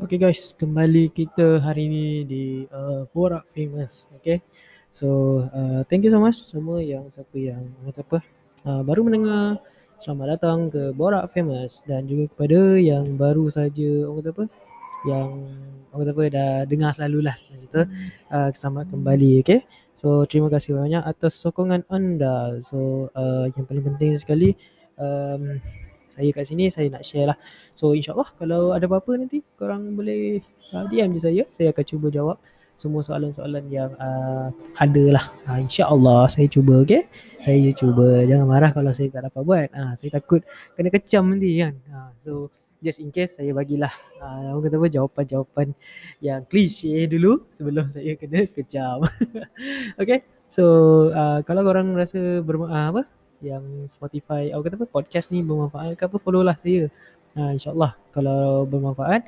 Okay guys, kembali kita hari ni di uh, Borak Famous. Okay. So, uh, thank you so much semua yang siapa yang kata apa uh, baru mendengar. Selamat datang ke Borak Famous dan juga kepada yang baru saja orang kata apa yang orang kata apa dah dengar selalu lah macam tu. Uh, selamat kembali. Okay. So, terima kasih banyak atas sokongan anda. So, uh, yang paling penting sekali um, saya kat sini saya nak share lah. So insyaAllah kalau ada apa-apa nanti korang boleh uh, DM je saya. Saya akan cuba jawab semua soalan-soalan yang uh, ada lah. Uh, InsyaAllah saya cuba okay. Saya cuba. Jangan marah kalau saya tak dapat buat. Uh, saya takut kena kecam nanti kan. Uh, so just in case saya bagilah uh, orang kata apa jawapan-jawapan yang klise dulu sebelum saya kena kecam. okay. So uh, kalau korang rasa ber, uh, apa yang Spotify atau kata apa podcast ni bermanfaat ke apa follow lah saya. Uh, InsyaAllah kalau bermanfaat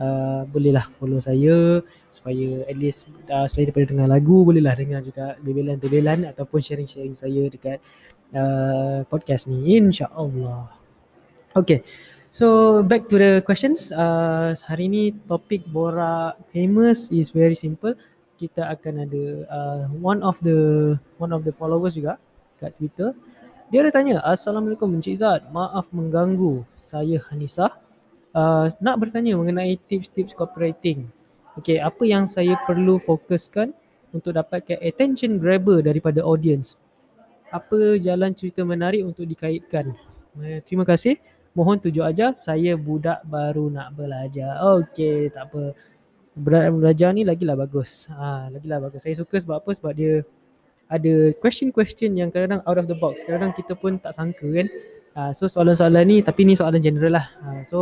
uh, bolehlah follow saya supaya at least uh, selain daripada dengar lagu bolehlah dengar juga bebelan-bebelan ataupun sharing-sharing saya dekat uh, podcast ni insyaAllah. Okay. So back to the questions. Uh, hari ni topik borak famous is very simple. Kita akan ada uh, one of the one of the followers juga kat Twitter. Dia ada tanya, Assalamualaikum Encik Zat, maaf mengganggu. Saya Hanisa. Uh, nak bertanya mengenai tips-tips copywriting. Okay, apa yang saya perlu fokuskan untuk dapatkan attention grabber daripada audience? Apa jalan cerita menarik untuk dikaitkan? Uh, terima kasih. Mohon tunjuk aja saya budak baru nak belajar. Okay, tak apa. Belajar ni lagilah bagus. Ha, lagilah bagus. Saya suka sebab apa? Sebab dia ada question-question yang kadang-kadang out of the box. Kadang-kadang kita pun tak sangka kan. Uh, so soalan-soalan ni tapi ni soalan general lah. Uh, so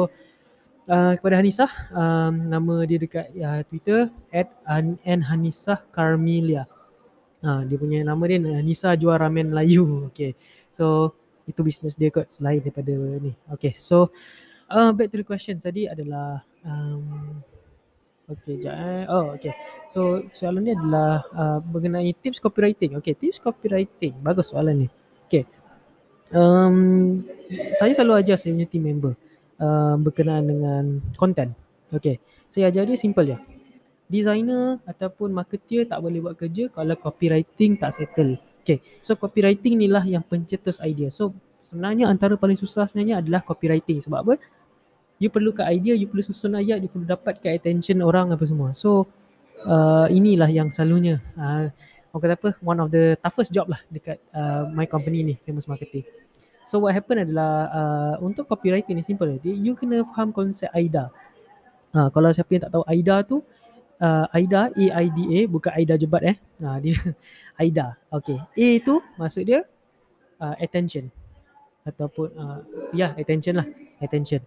uh, kepada Hanisah, um, nama dia dekat uh, Twitter at An Hanisah Carmelia. Uh, dia punya nama dia Hanisah jual ramen Melayu. Okay. So itu bisnes dia kot selain daripada ni. Okay. So uh, back to the question tadi adalah um, Okay, sekejap eh. Oh, okay. So, soalan ni adalah uh, mengenai tips copywriting. Okay, tips copywriting. Bagus soalan ni. Okay. Um, saya selalu ajar saya punya team member uh, berkenaan dengan content. Okay. Saya ajar dia simple je. Designer ataupun marketer tak boleh buat kerja kalau copywriting tak settle. Okay. So, copywriting ni lah yang pencetus idea. So, sebenarnya antara paling susah sebenarnya adalah copywriting. Sebab apa? You perlukan idea, you perlu susun ayat, you perlu dapatkan attention orang apa semua. So uh, inilah yang selalunya uh, orang kata apa one of the toughest job lah dekat uh, my company ni famous marketing. So what happen adalah uh, untuk copywriting ni simple dia you kena faham konsep AIDA. Uh, kalau siapa yang tak tahu AIDA tu uh, AIDA A I D A bukan AIDA jebat eh. Uh, dia AIDA. Okay. A tu maksud dia uh, attention ataupun uh, ya yeah, attention lah attention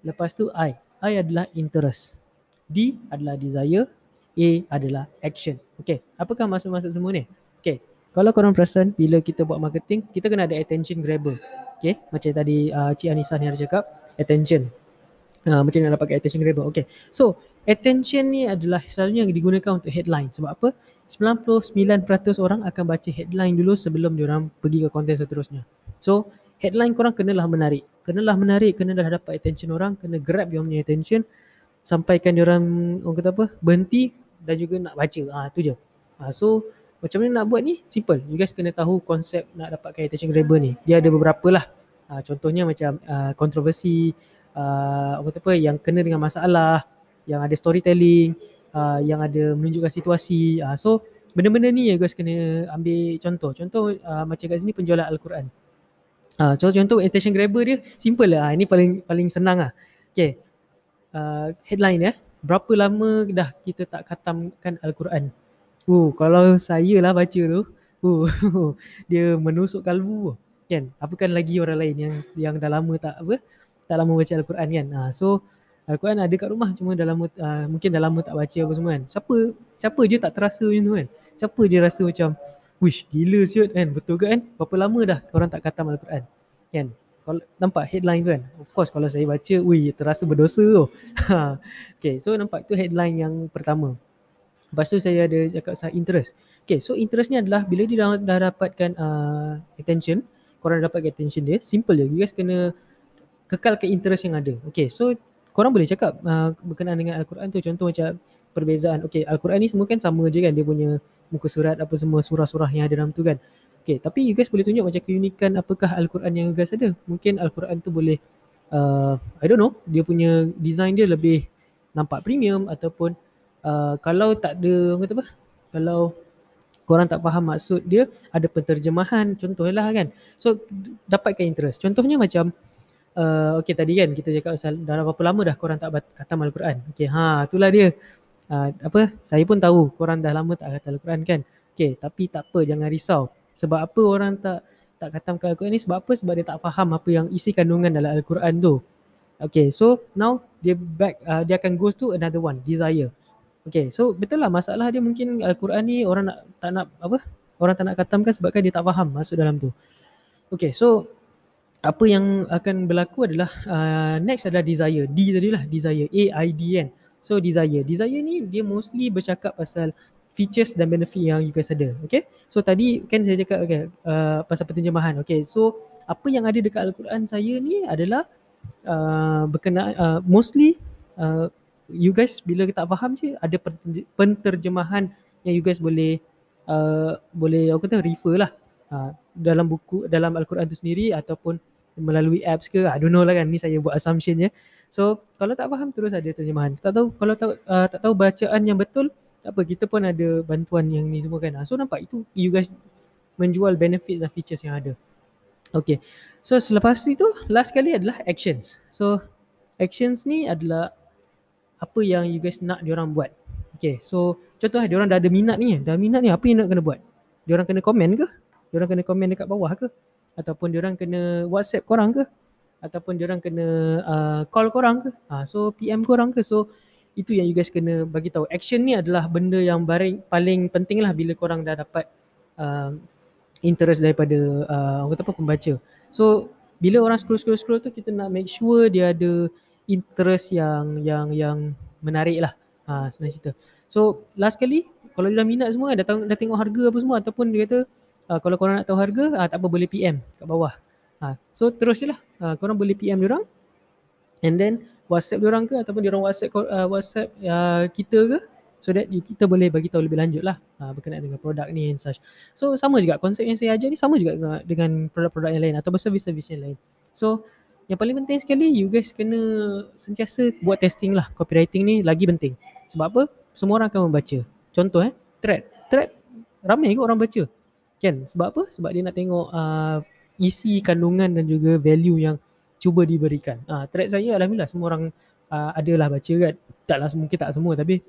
Lepas tu I. I adalah interest. D adalah desire. A adalah action. Okay. Apakah maksud-maksud semua ni? Okay. Kalau korang perasan bila kita buat marketing, kita kena ada attention grabber. Okay. Macam tadi uh, Cik Anissa ni ada cakap. Attention. Uh, macam nak dapatkan attention grabber. Okay. So, attention ni adalah selalunya yang digunakan untuk headline. Sebab apa? 99% orang akan baca headline dulu sebelum diorang pergi ke konten seterusnya. So, headline korang kenalah menarik. Kenalah menarik, kenalah dapat attention orang, kena grab dia punya attention sampaikan dia orang orang kata apa? berhenti dan juga nak baca. Ah tu je. Ah so macam mana nak buat ni? Simple. You guys kena tahu konsep nak dapatkan attention grabber ni. Dia ada beberapa lah. Ah, contohnya macam uh, kontroversi uh, orang kata apa yang kena dengan masalah, yang ada storytelling, uh, yang ada menunjukkan situasi. Ah so benda-benda ni you guys kena ambil contoh. Contoh uh, macam kat sini penjualan al-Quran. Uh, contoh contoh attention grabber dia simple lah. Uh, ini paling paling senang lah. Okay. Uh, headline ya. Berapa lama dah kita tak khatamkan Al-Quran? Uh, kalau saya lah baca tu, uh, dia menusuk kalbu kan. Apakah lagi orang lain yang yang dah lama tak apa? Tak lama baca Al-Quran kan. Uh, so Al-Quran ada kat rumah cuma dah lama uh, mungkin dah lama tak baca apa semua kan. Siapa siapa je tak terasa macam tu kan. Siapa je rasa macam Wish gila siut kan betul ke kan berapa lama dah orang tak khatam Al-Quran kan? Kalau nampak headline kan? Of course kalau saya baca wih terasa berdosa tu. Okay so nampak tu headline yang pertama. Lepas tu saya ada cakap saya interest. Okay so interest ni adalah bila dia dah, dah dapatkan uh, attention korang dapat attention dia simple je. You guys kena kekalkan interest yang ada. Okay so korang boleh cakap uh, berkenaan dengan Al-Quran tu. Contoh macam perbezaan okay Al-Quran ni semua kan sama je kan? Dia punya muka surat apa semua surah-surah yang ada dalam tu kan Okay, tapi you guys boleh tunjuk macam keunikan apakah Al-Quran yang you guys ada. Mungkin Al-Quran tu boleh, uh, I don't know, dia punya design dia lebih nampak premium ataupun uh, kalau tak ada, orang kata apa, kalau korang tak faham maksud dia, ada penterjemahan contohlah kan. So, dapatkan interest. Contohnya macam, uh, okay tadi kan kita cakap pasal dah berapa lama dah korang tak khatam Al-Quran. Okay, ha, itulah dia. Uh, apa, saya pun tahu korang dah lama tak khatam Al-Quran kan. Okay, tapi tak apa, jangan risau. Sebab apa orang tak tak khatamkan Al-Quran ni? Sebab apa? Sebab dia tak faham apa yang isi kandungan dalam Al-Quran tu. Okay, so now dia back, uh, dia akan go to another one, desire. Okay, so betul lah masalah dia mungkin Al-Quran ni orang nak tak nak apa? Orang tak nak khatamkan sebabkan dia tak faham masuk dalam tu. Okay, so apa yang akan berlaku adalah uh, next adalah desire. D tadi lah, desire. A-I-D kan. So desire. Desire ni dia mostly bercakap pasal features dan benefit yang you guys ada. Okay. So tadi kan saya cakap okay, uh, pasal penterjemahan. Okay. So apa yang ada dekat Al-Quran saya ni adalah uh, berkenaan uh, mostly uh, you guys bila tak faham je ada penterjemahan yang you guys boleh uh, boleh aku kata refer lah uh, dalam buku dalam Al-Quran tu sendiri ataupun melalui apps ke I don't know lah kan ni saya buat assumption je so kalau tak faham terus ada terjemahan tak tahu kalau tak, uh, tak tahu bacaan yang betul tak apa kita pun ada bantuan yang ni semua kan. So nampak itu you guys menjual benefits dan features yang ada. Okay. So selepas itu last kali adalah actions. So actions ni adalah apa yang you guys nak diorang buat. Okay. So contoh diorang dah ada minat ni. Dah minat ni apa yang nak kena buat? Diorang kena komen ke? Diorang kena komen dekat bawah ke? Ataupun diorang kena whatsapp korang ke? Ataupun diorang kena uh, call korang ke? Ha, so PM korang ke? So itu yang you guys kena bagi tahu. Action ni adalah benda yang paling paling penting lah bila korang dah dapat uh, interest daripada uh, orang kata apa pembaca. So bila orang scroll scroll scroll tu kita nak make sure dia ada interest yang yang yang menarik lah. Ha, senang cerita. So last kali kalau dia dah minat semua dah, dah tengok harga apa semua ataupun dia kata uh, kalau korang nak tahu harga uh, tak apa boleh PM kat bawah. Ha, so terus je lah uh, korang boleh PM dia orang and then WhatsApp orang ke ataupun dia orang WhatsApp uh, WhatsApp uh, kita ke so that kita boleh bagi tahu lebih lanjut lah uh, berkenaan dengan produk ni and such. So sama juga konsep yang saya ajar ni sama juga dengan produk-produk yang lain atau servis-servis yang lain. So yang paling penting sekali you guys kena sentiasa buat testing lah copywriting ni lagi penting. Sebab apa? Semua orang akan membaca. Contoh eh, thread. Thread ramai ke orang baca. Kan? Sebab apa? Sebab dia nak tengok uh, isi kandungan dan juga value yang cuba diberikan. Ah, thread saya alhamdulillah semua orang uh, adalah baca kan. Taklah mungkin tak semua tapi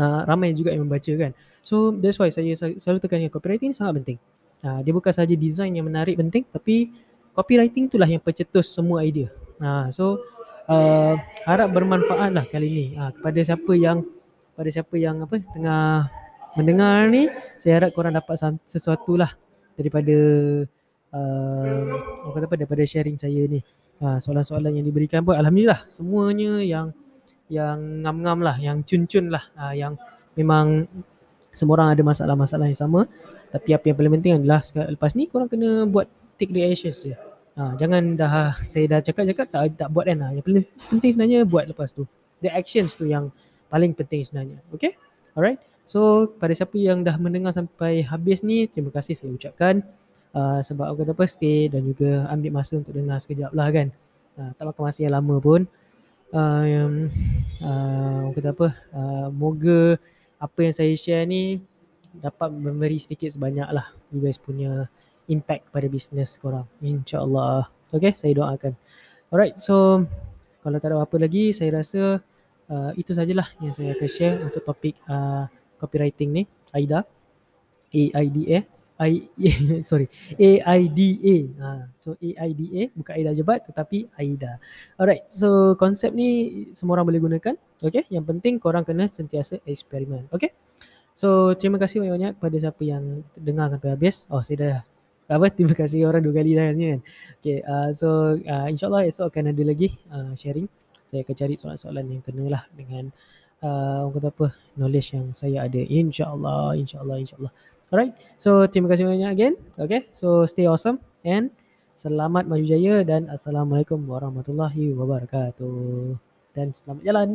uh, ramai juga yang membaca kan. So that's why saya selalu tekankan copywriting ni sangat penting. Uh, dia bukan sahaja design yang menarik penting tapi copywriting itulah yang pencetus semua idea. Uh, so uh, harap bermanfaat lah kali ni uh, kepada siapa yang pada siapa yang apa tengah mendengar ni saya harap korang dapat sesuatu lah daripada uh, apa kata apa daripada sharing saya ni ha, soalan-soalan yang diberikan pun alhamdulillah semuanya yang yang ngam-ngam lah, yang cun-cun lah, ha, yang memang semua orang ada masalah-masalah yang sama. Tapi apa yang paling penting adalah lepas ni korang kena buat take the actions je. Ha, jangan dah saya dah cakap-cakap tak tak buat kan. Ha. Yang paling penting sebenarnya buat lepas tu. The actions tu yang paling penting sebenarnya. Okay? Alright. So pada siapa yang dah mendengar sampai habis ni, terima kasih saya ucapkan uh, sebab aku kata apa stay dan juga ambil masa untuk dengar sekejap lah kan. Uh, tak makan masa yang lama pun. Yang, uh, aku kata apa uh, moga apa yang saya share ni dapat memberi sedikit sebanyak lah you guys punya impact pada bisnes korang. insyaAllah. Okay saya doakan. Alright so kalau tak ada apa lagi saya rasa uh, itu sajalah yang saya akan share untuk topik uh, copywriting ni. AIDA. A-I-D-A I sorry AIDA. Ha, so AIDA bukan Aida Jebat tetapi Aida. Alright. So konsep ni semua orang boleh gunakan. Okay. Yang penting korang kena sentiasa eksperimen. Okay. So terima kasih banyak-banyak kepada siapa yang dengar sampai habis. Oh saya dah apa terima kasih orang dua kali dah kan. Okay. Uh, so uh, insyaAllah esok akan ada lagi uh, sharing. Saya akan cari soalan-soalan yang kena lah dengan uh, orang kata apa knowledge yang saya ada. InsyaAllah. InsyaAllah. InsyaAllah. Alright, so terima kasih banyak again. Okay, so stay awesome and selamat maju jaya dan assalamualaikum warahmatullahi wabarakatuh. dan selamat jalan.